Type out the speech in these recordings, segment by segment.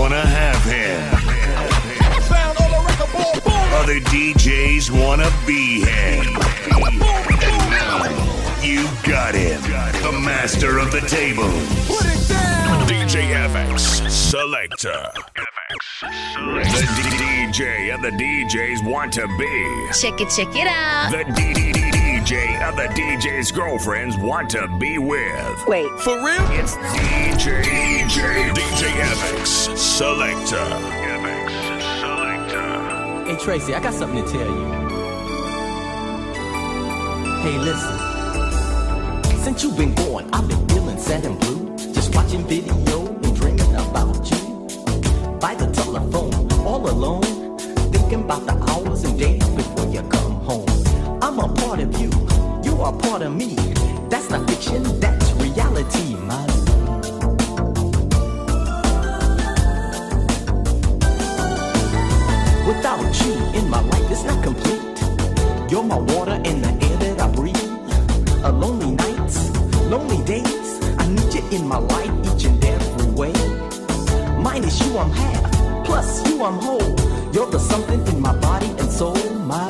wanna have him. Other DJs wanna be him. You got him. The master of the table. DJ FX Selector. The DJ of the DJs want to be. Check it, check it out. The D- D- D- DJ of the DJ's girlfriends want to be with. Wait, For real? It's DJ DJ DJ FX Selector. FX Selector. Hey Tracy, I got something to tell you. Hey, listen. Since you've been gone, I've been feeling sad and blue. Just watching video and dreaming about you. By the telephone, all alone. Thinking about the hours and days before you come home. I'm a part of you, are part of me. That's not fiction, that's reality, my Without you in my life, it's not complete. You're my water and the air that I breathe. A lonely nights, lonely days. I need you in my life each and every way. Minus you, I'm half. Plus you, I'm whole. You're the something in my body and soul, my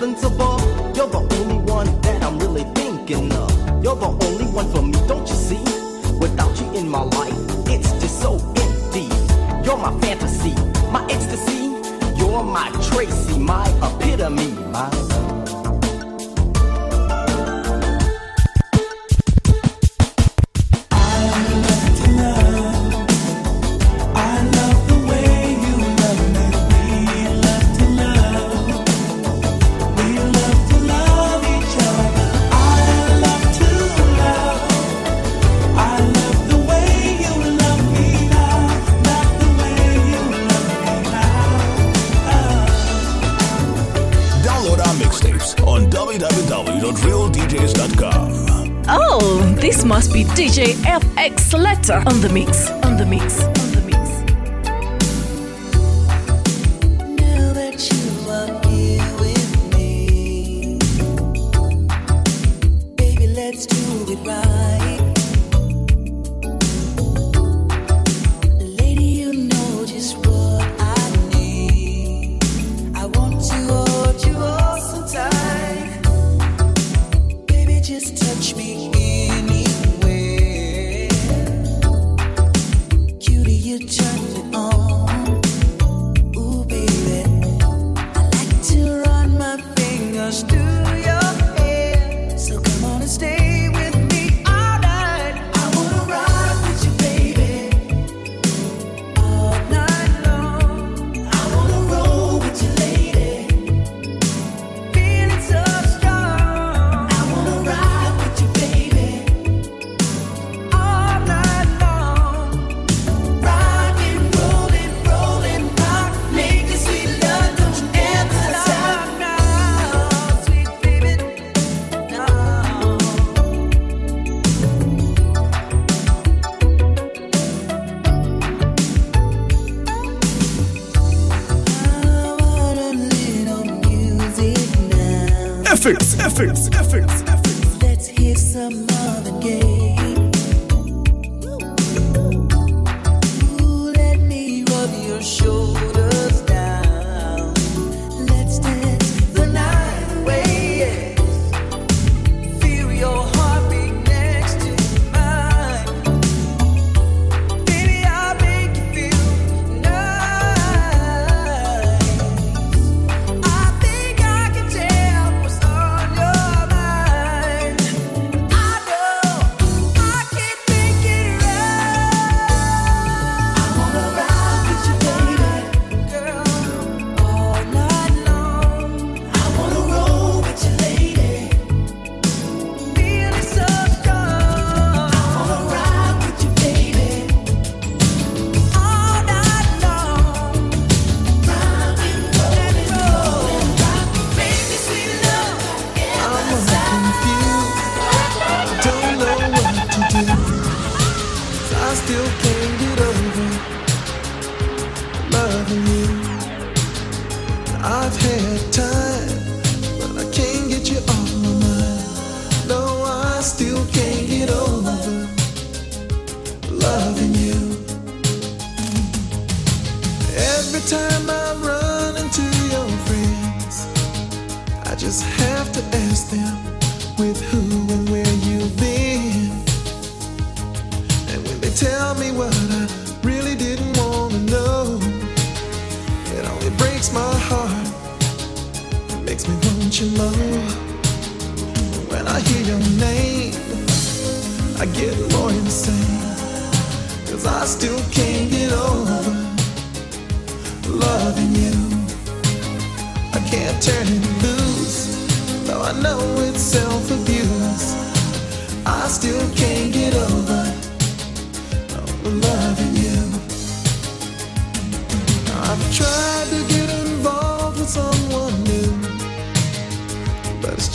you're the only one that I'm really thinking of. You're the only one for me, don't you see? Without you in my life, it's just so empty. You're my fantasy, my ecstasy. You're my Tracy, my epitome, my be DJ FX Selector on the mix. On the mix. On the mix. Now that you are here with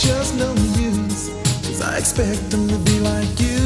just no use. Cause I expect them to be like you.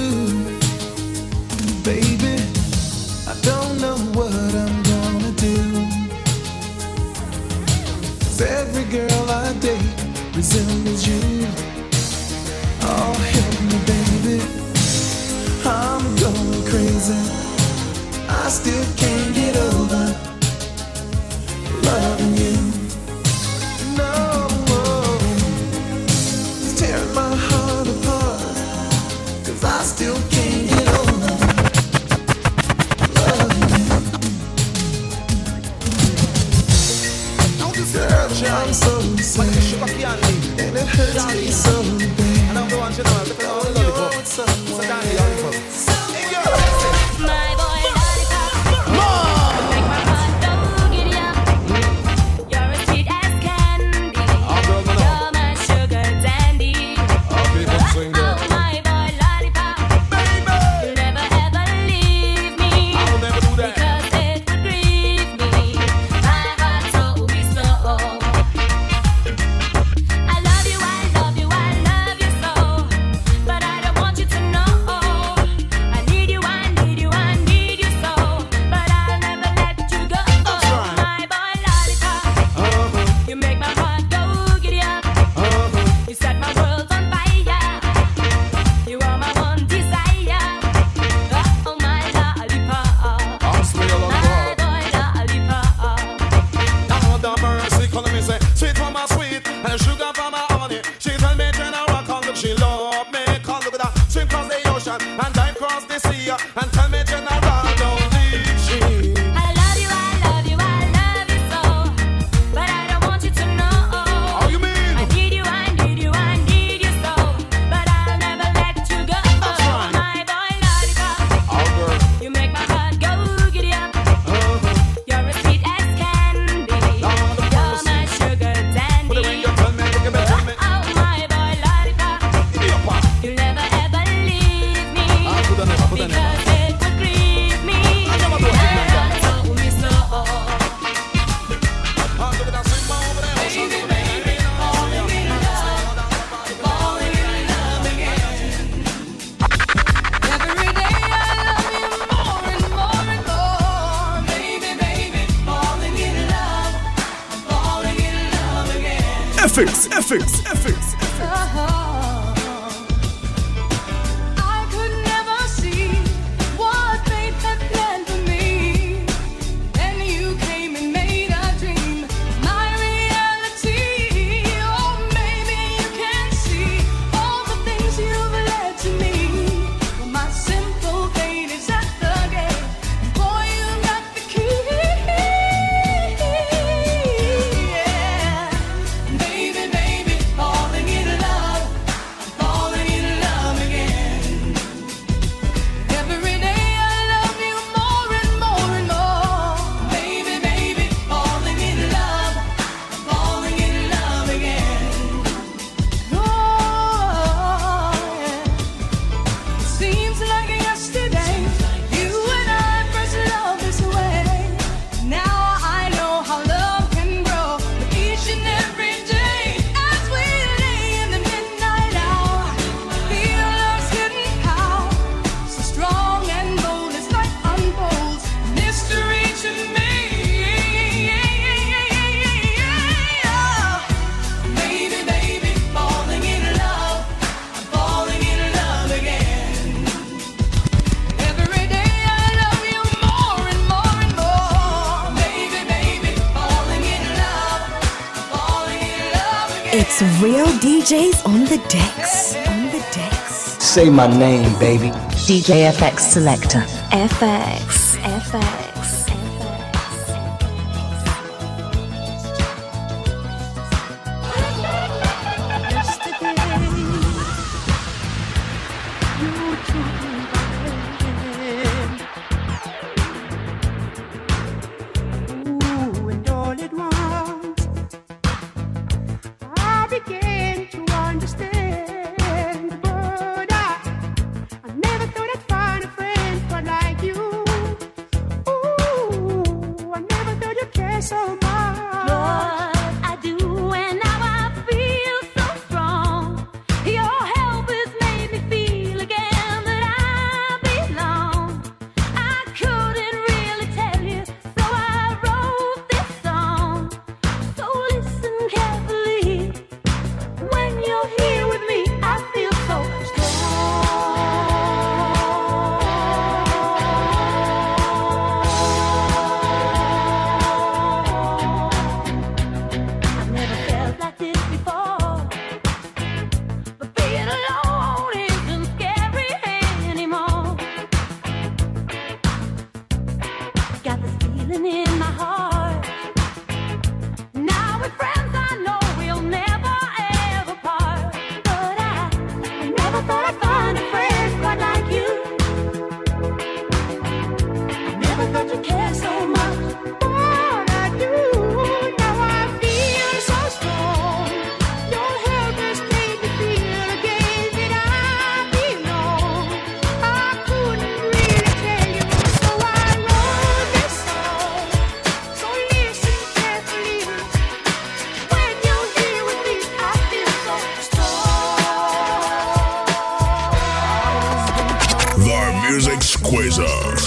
DJs on the decks. On the decks. Say my name, baby. DJ FX Selector. FX.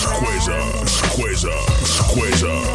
Squeezer, squeezer, squeezer.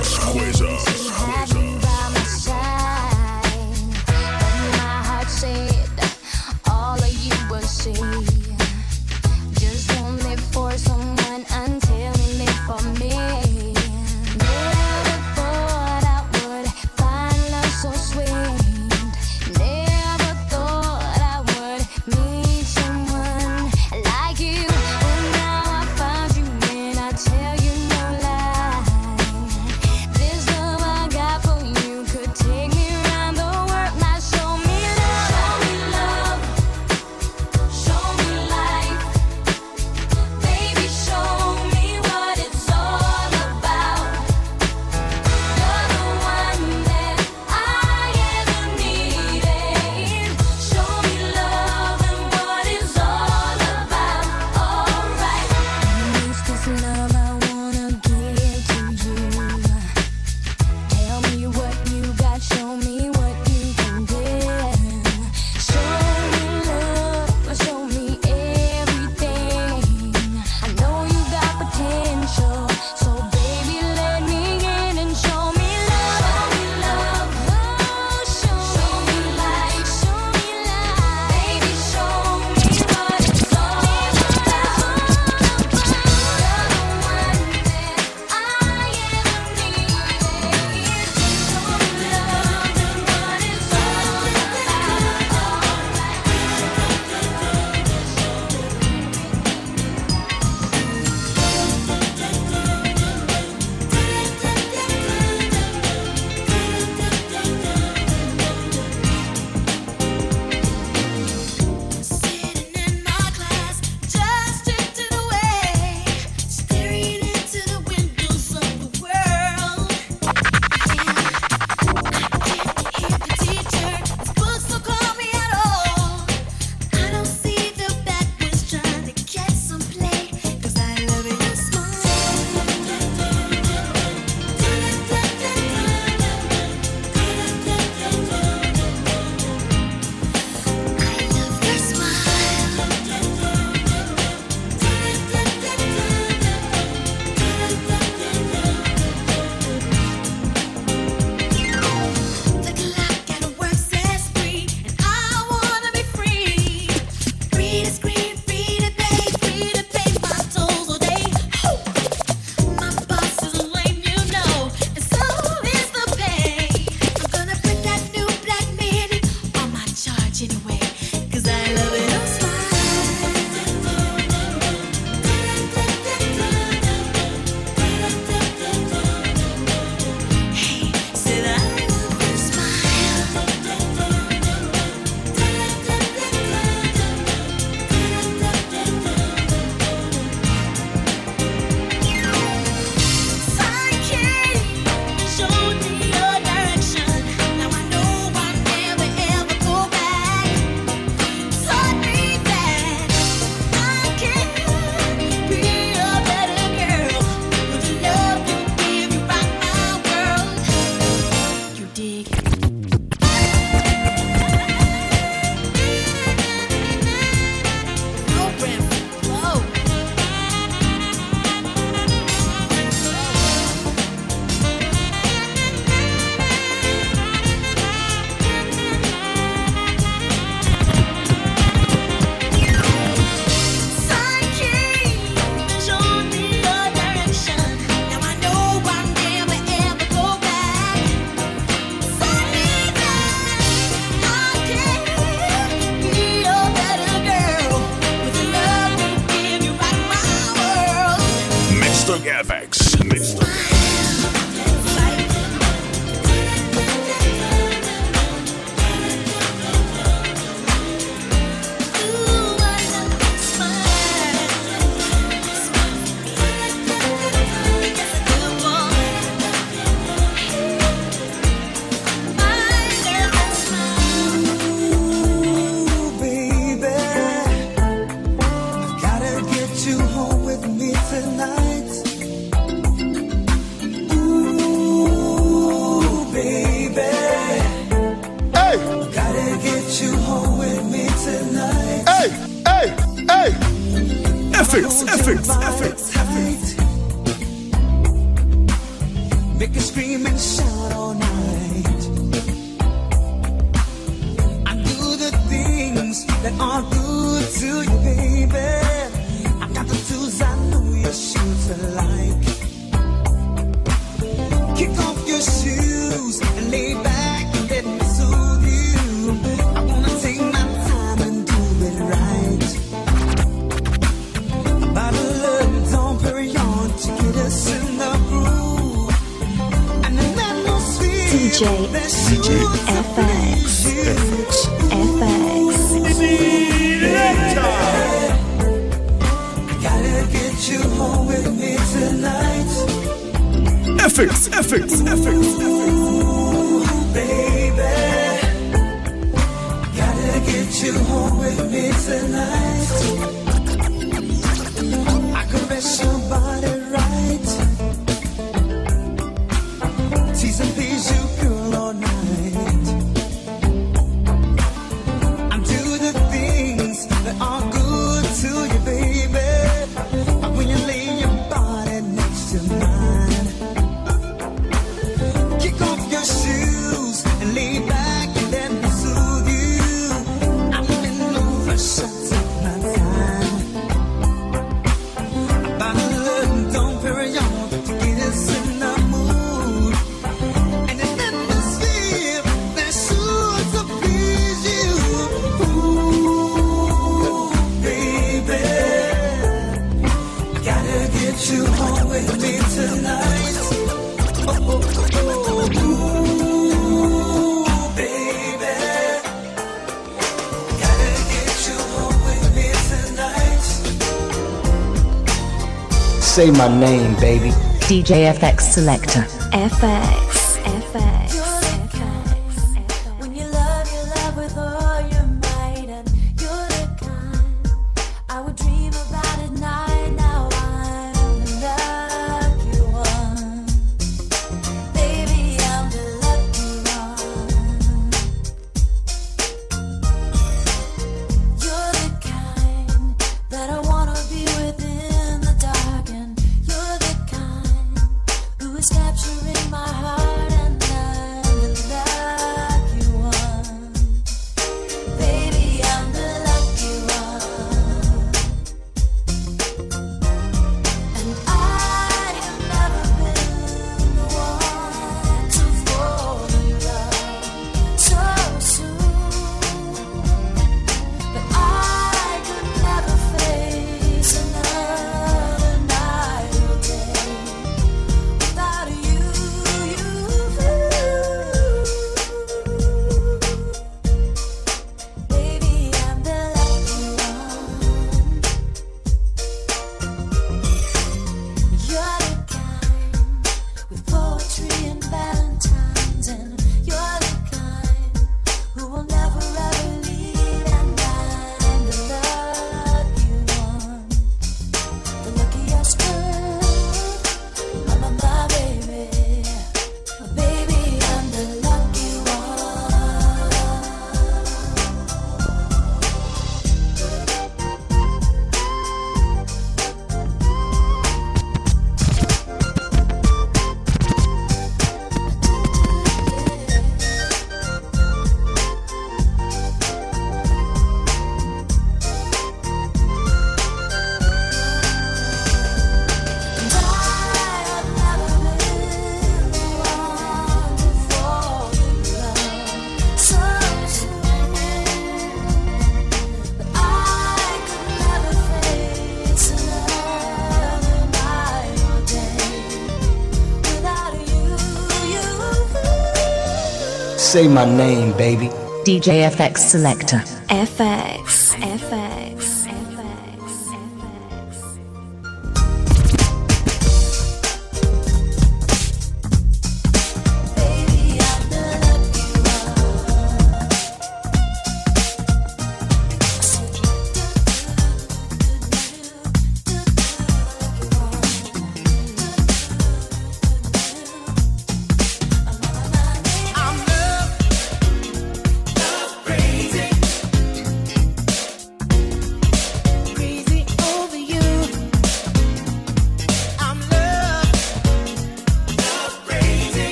Say my name, baby. DJ FX Selector. FX. Say my name, baby. DJ FX Selector. FX.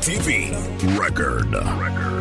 TV record. record.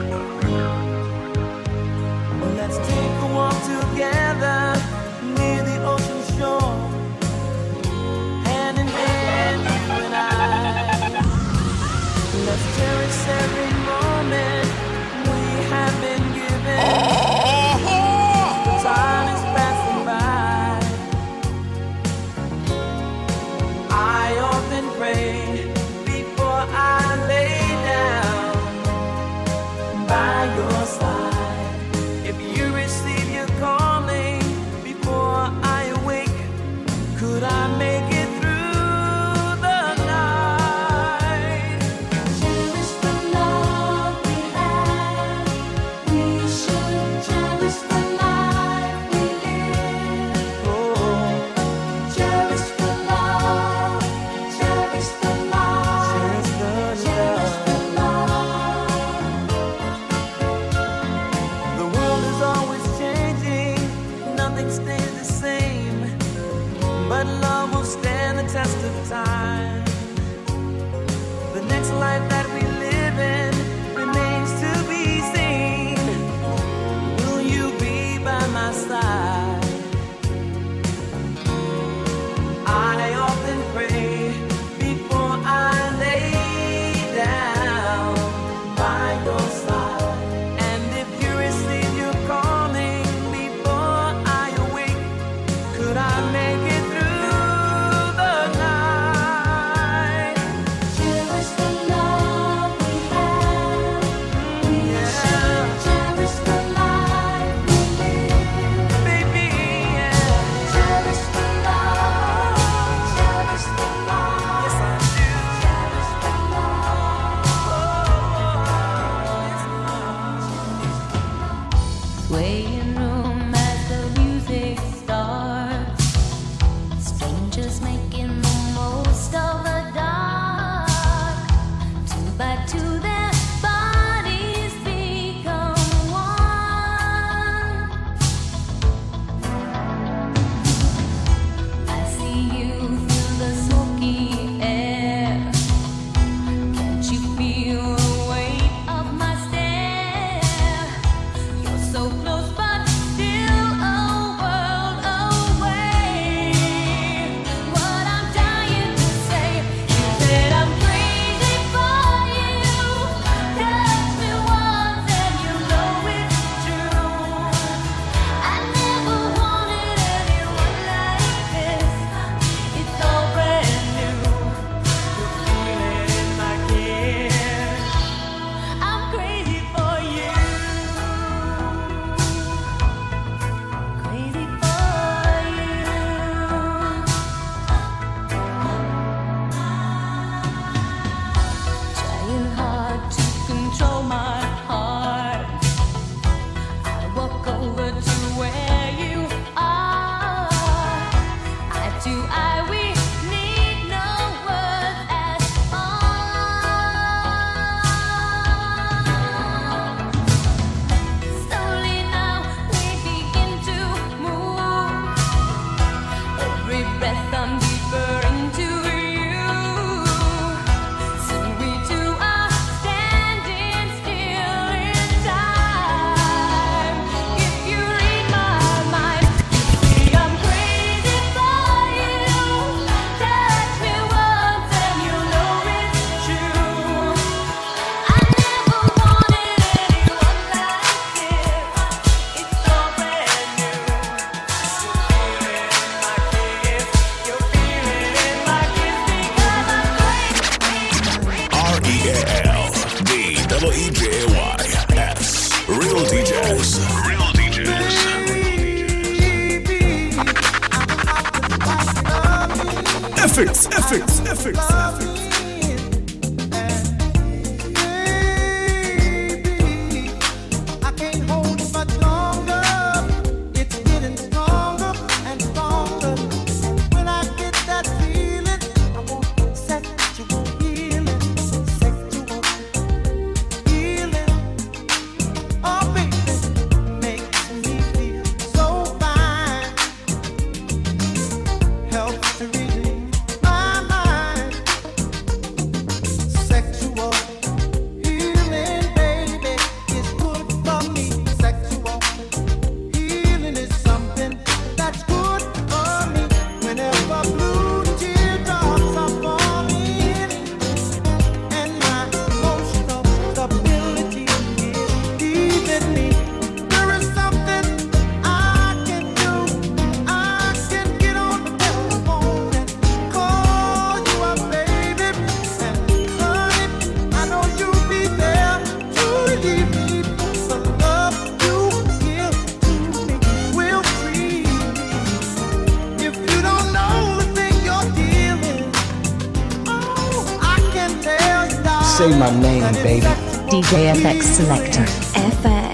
Say my name, baby. DJ FX Selector. FX.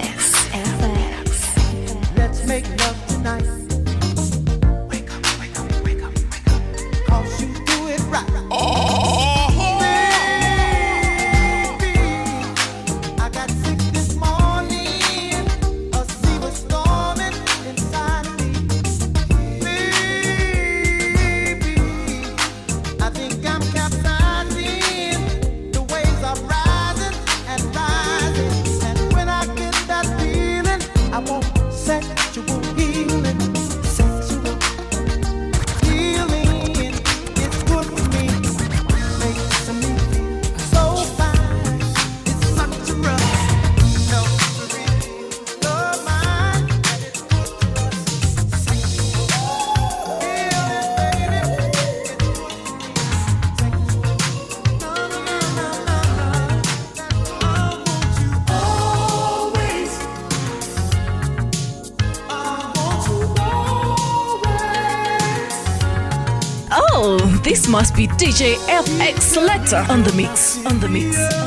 be DJ FX Selector on the mix. On the mix.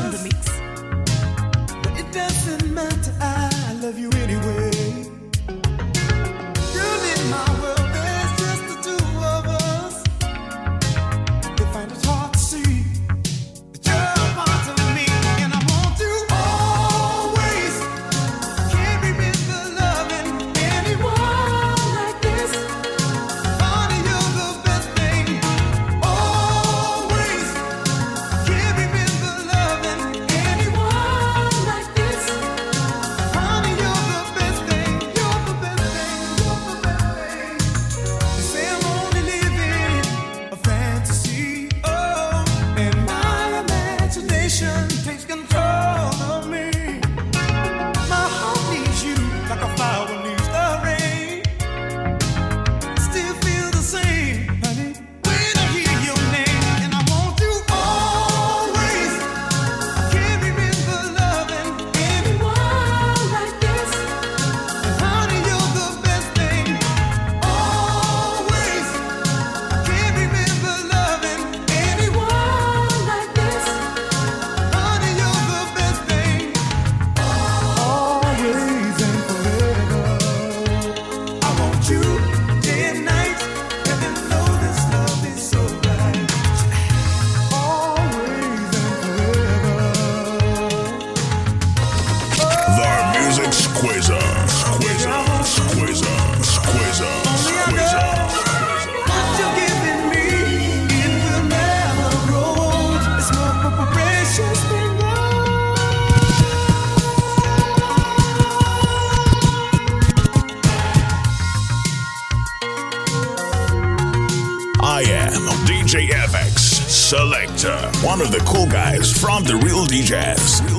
Selector, one of the cool guys from the Real DJs.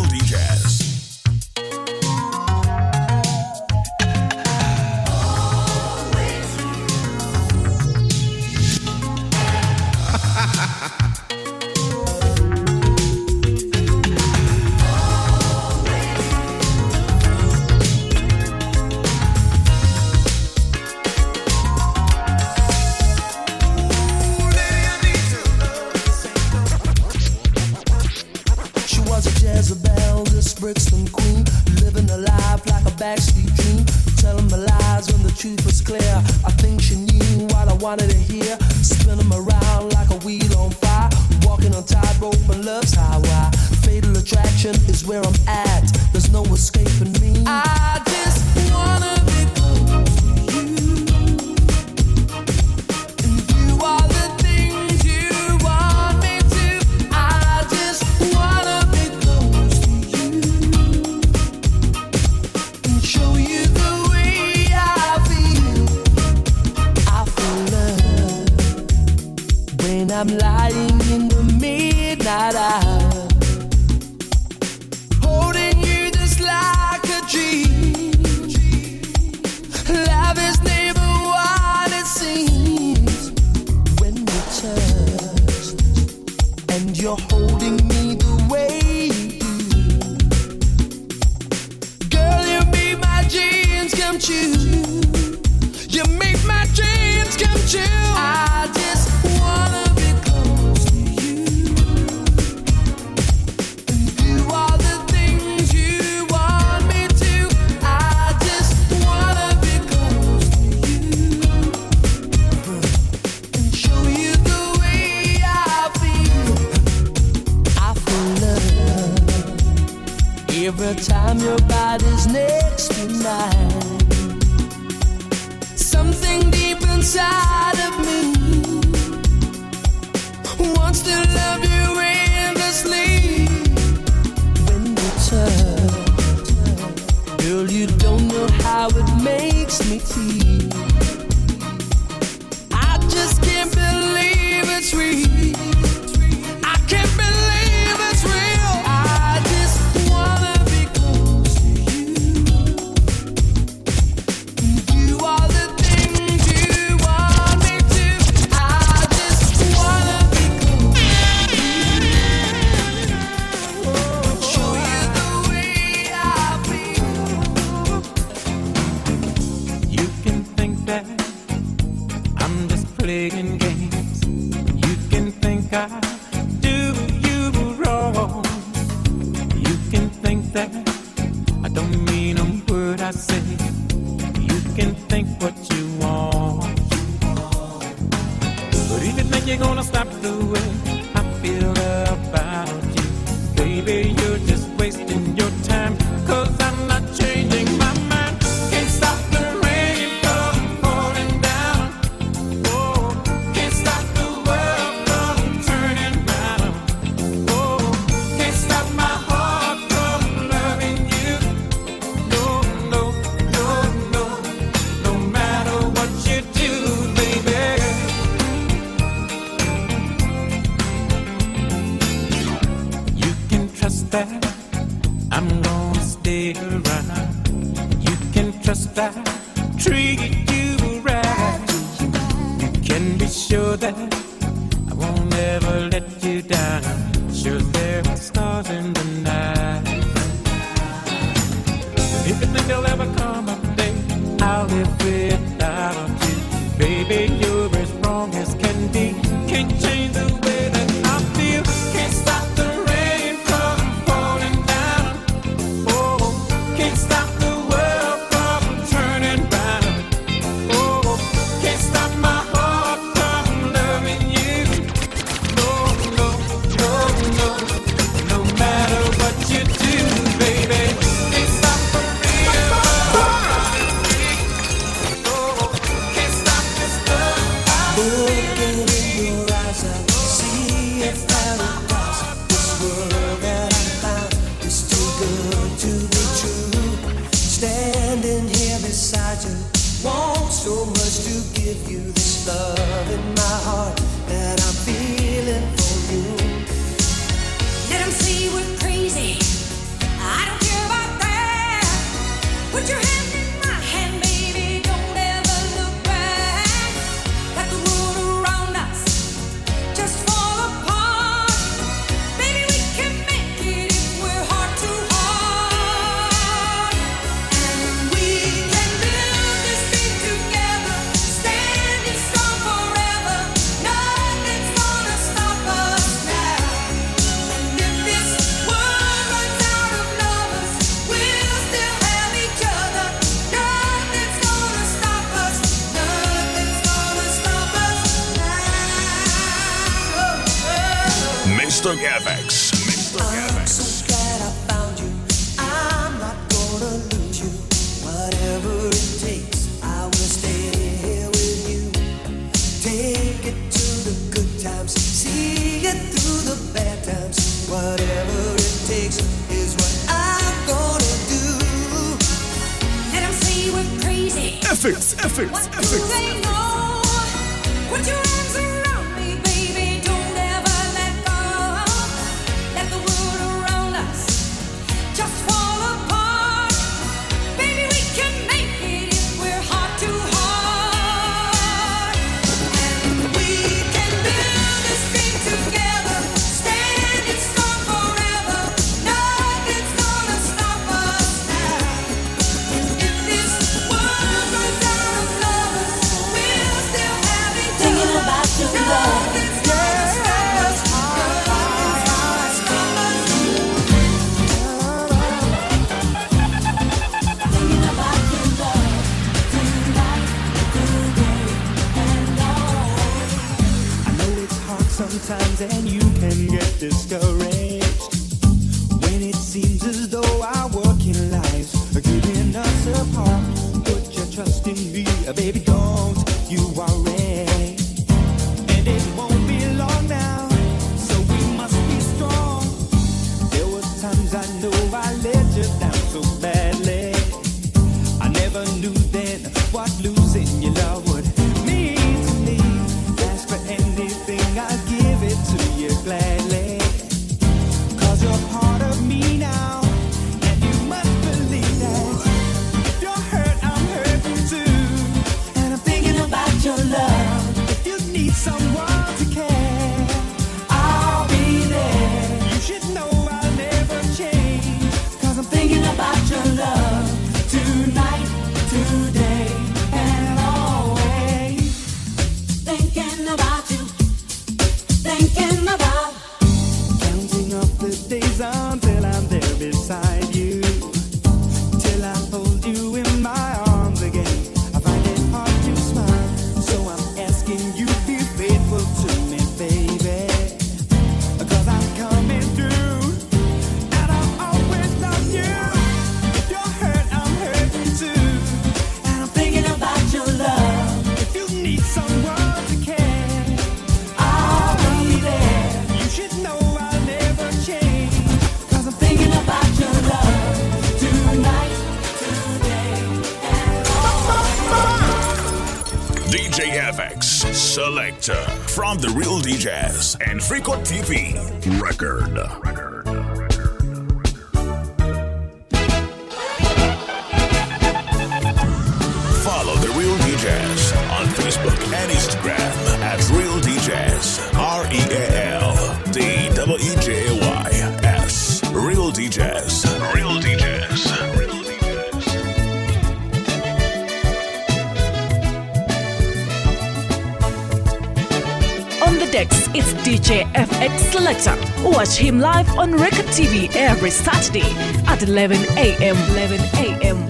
I do you wrong. You can think that I don't mean a word I say. You can think what you want. But if you think you're gonna stop the way. Watch him live on Record TV every Saturday at 11 a.m. 11 a.m.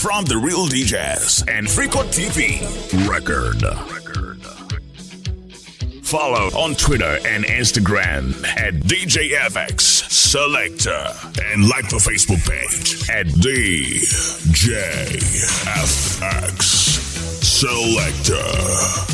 from The Real DJs and Freecode TV. Record. Follow on Twitter and Instagram at DJFX Selector and like the Facebook page at DJFX Selector.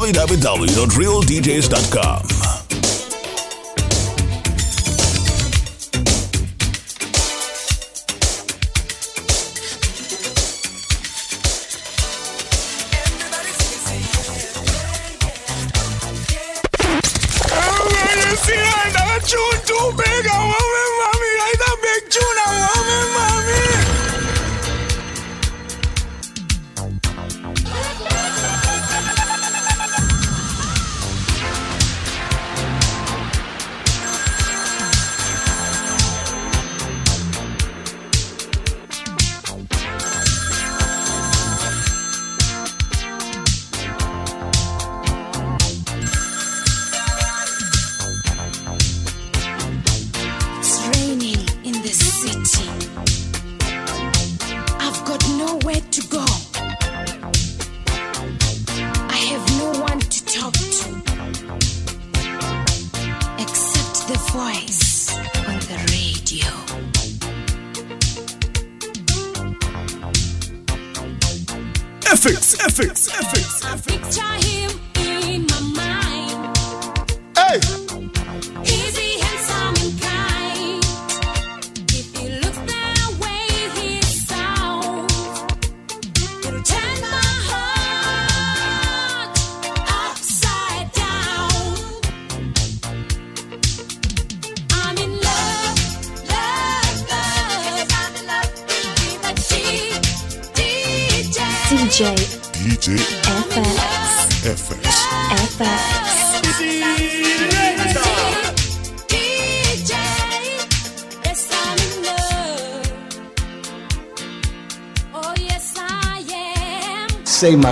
www.realdjs.com.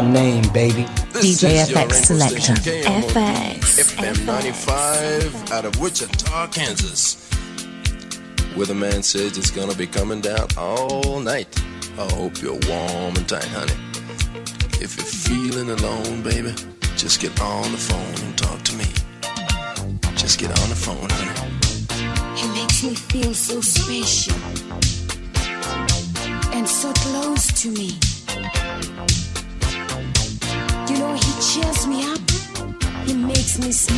my name, baby. This DJ FX Selector. FX. FM 95 out of Wichita, Kansas. Where the man says it's gonna be coming down all night. I hope you're warm and tight, honey. If you're feeling alone, baby, just get on the phone and talk to me. Just get on the phone, honey. He makes me feel so special and so close to me. Me.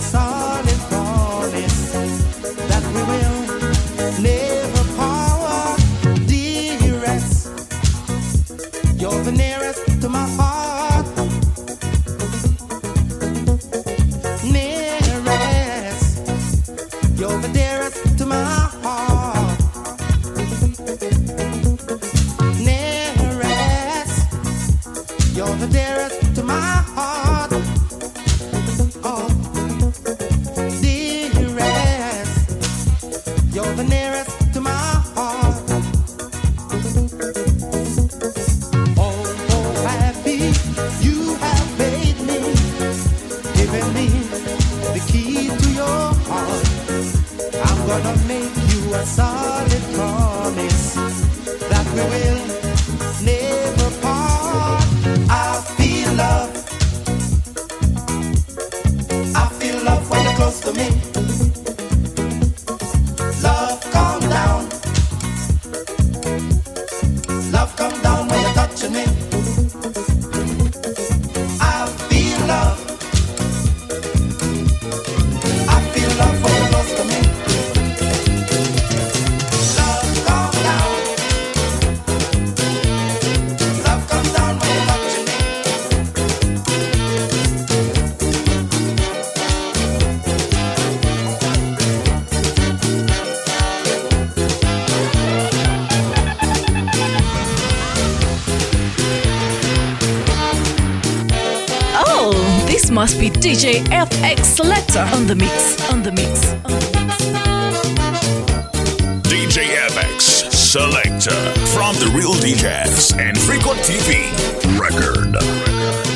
sorry DJ FX Selector on the mix, on the mix. DJ FX Selector from The Real DJs and Frequent TV Record.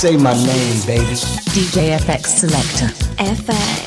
Say my name, baby. DJ FX Selector. FX.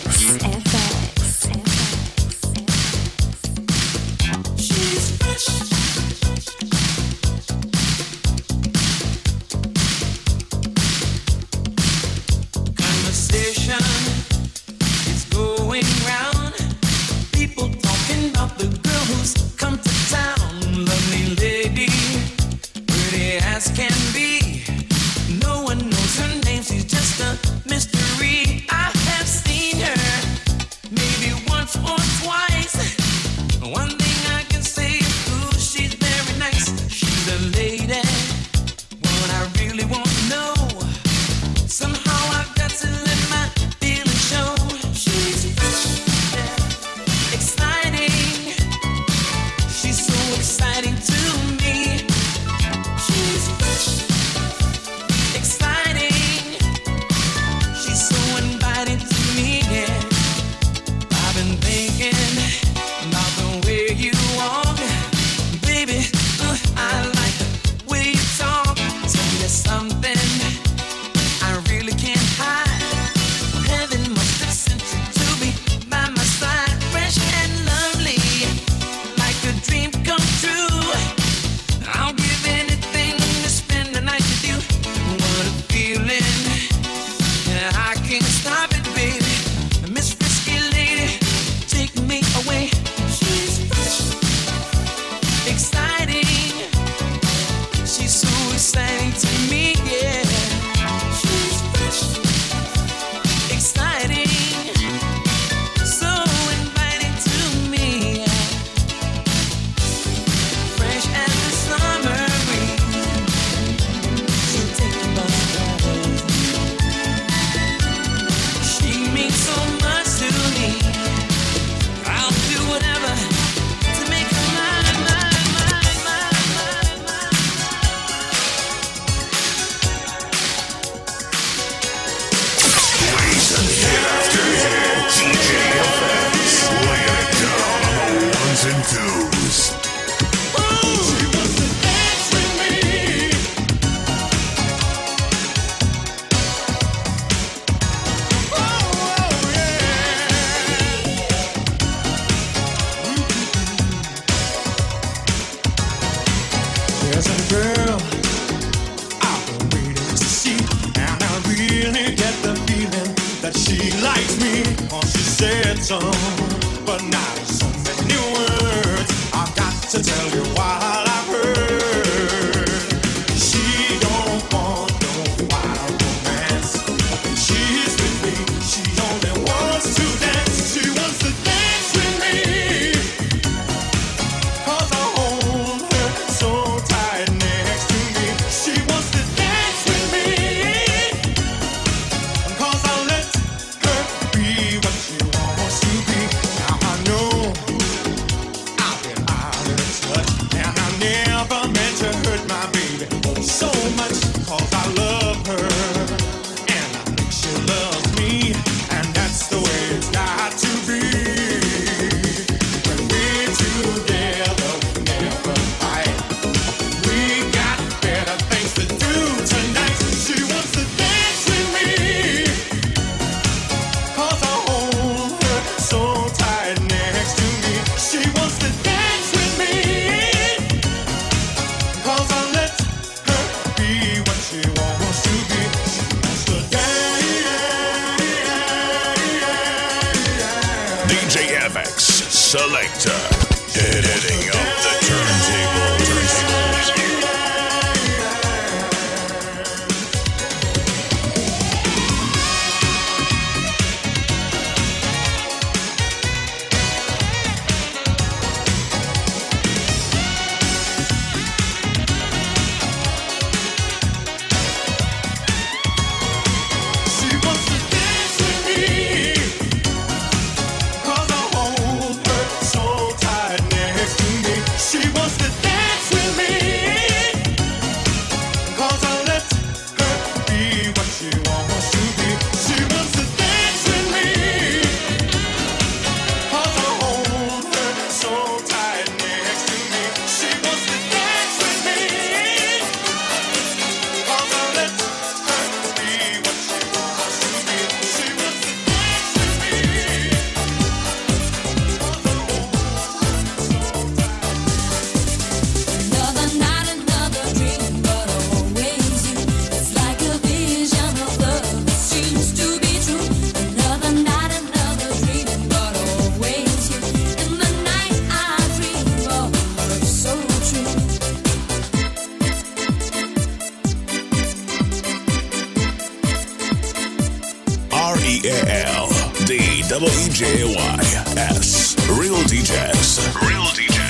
E A L D W E J Y S. Real DJs. Real DJs.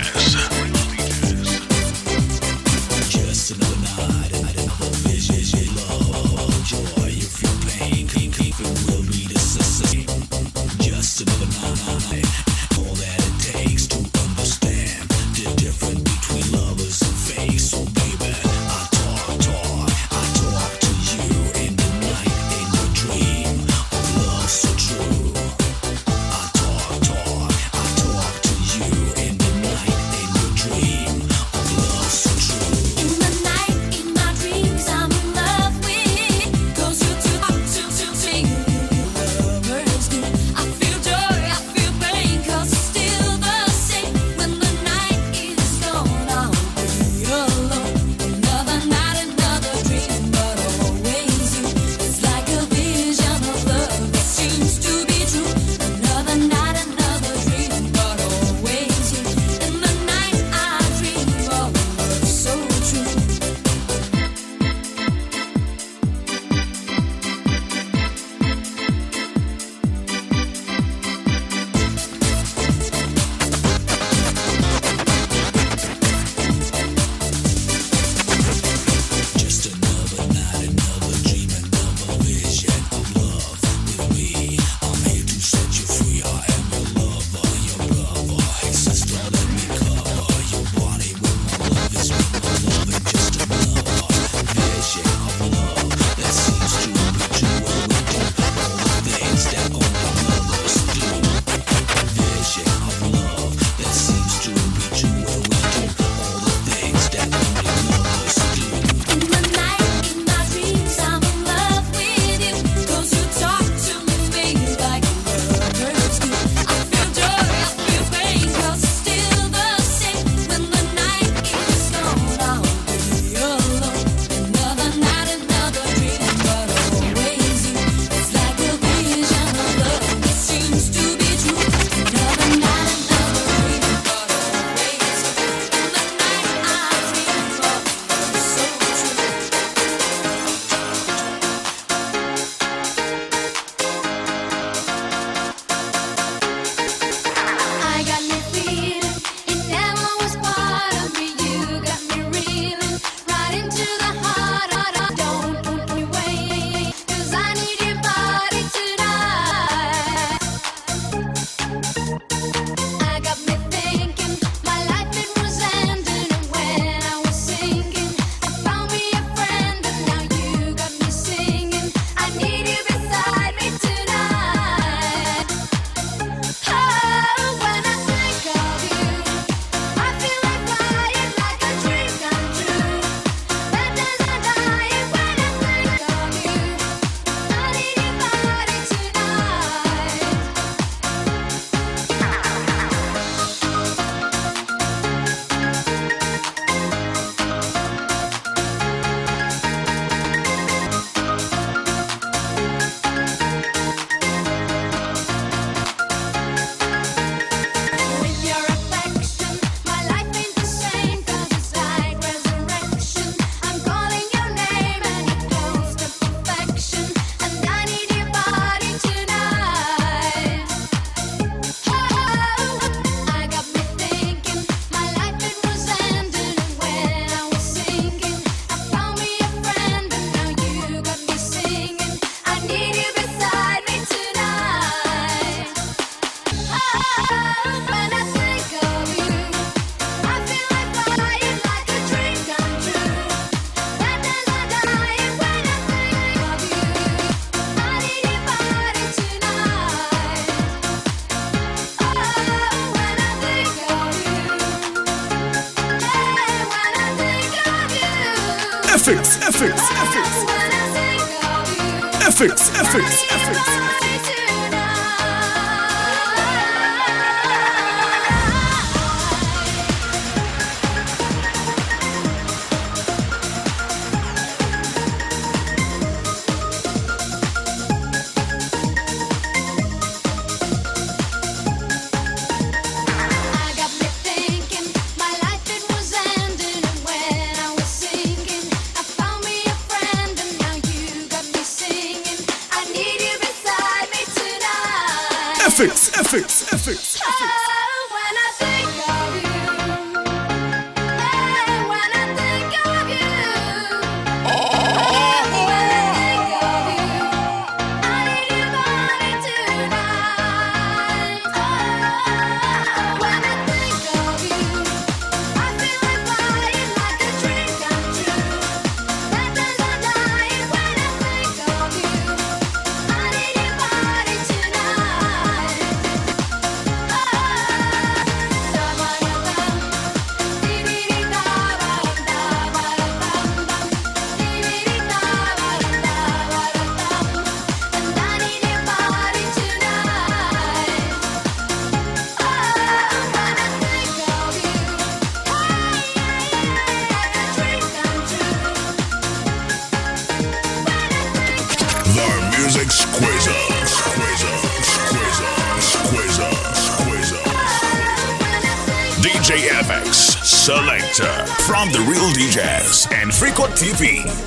TV.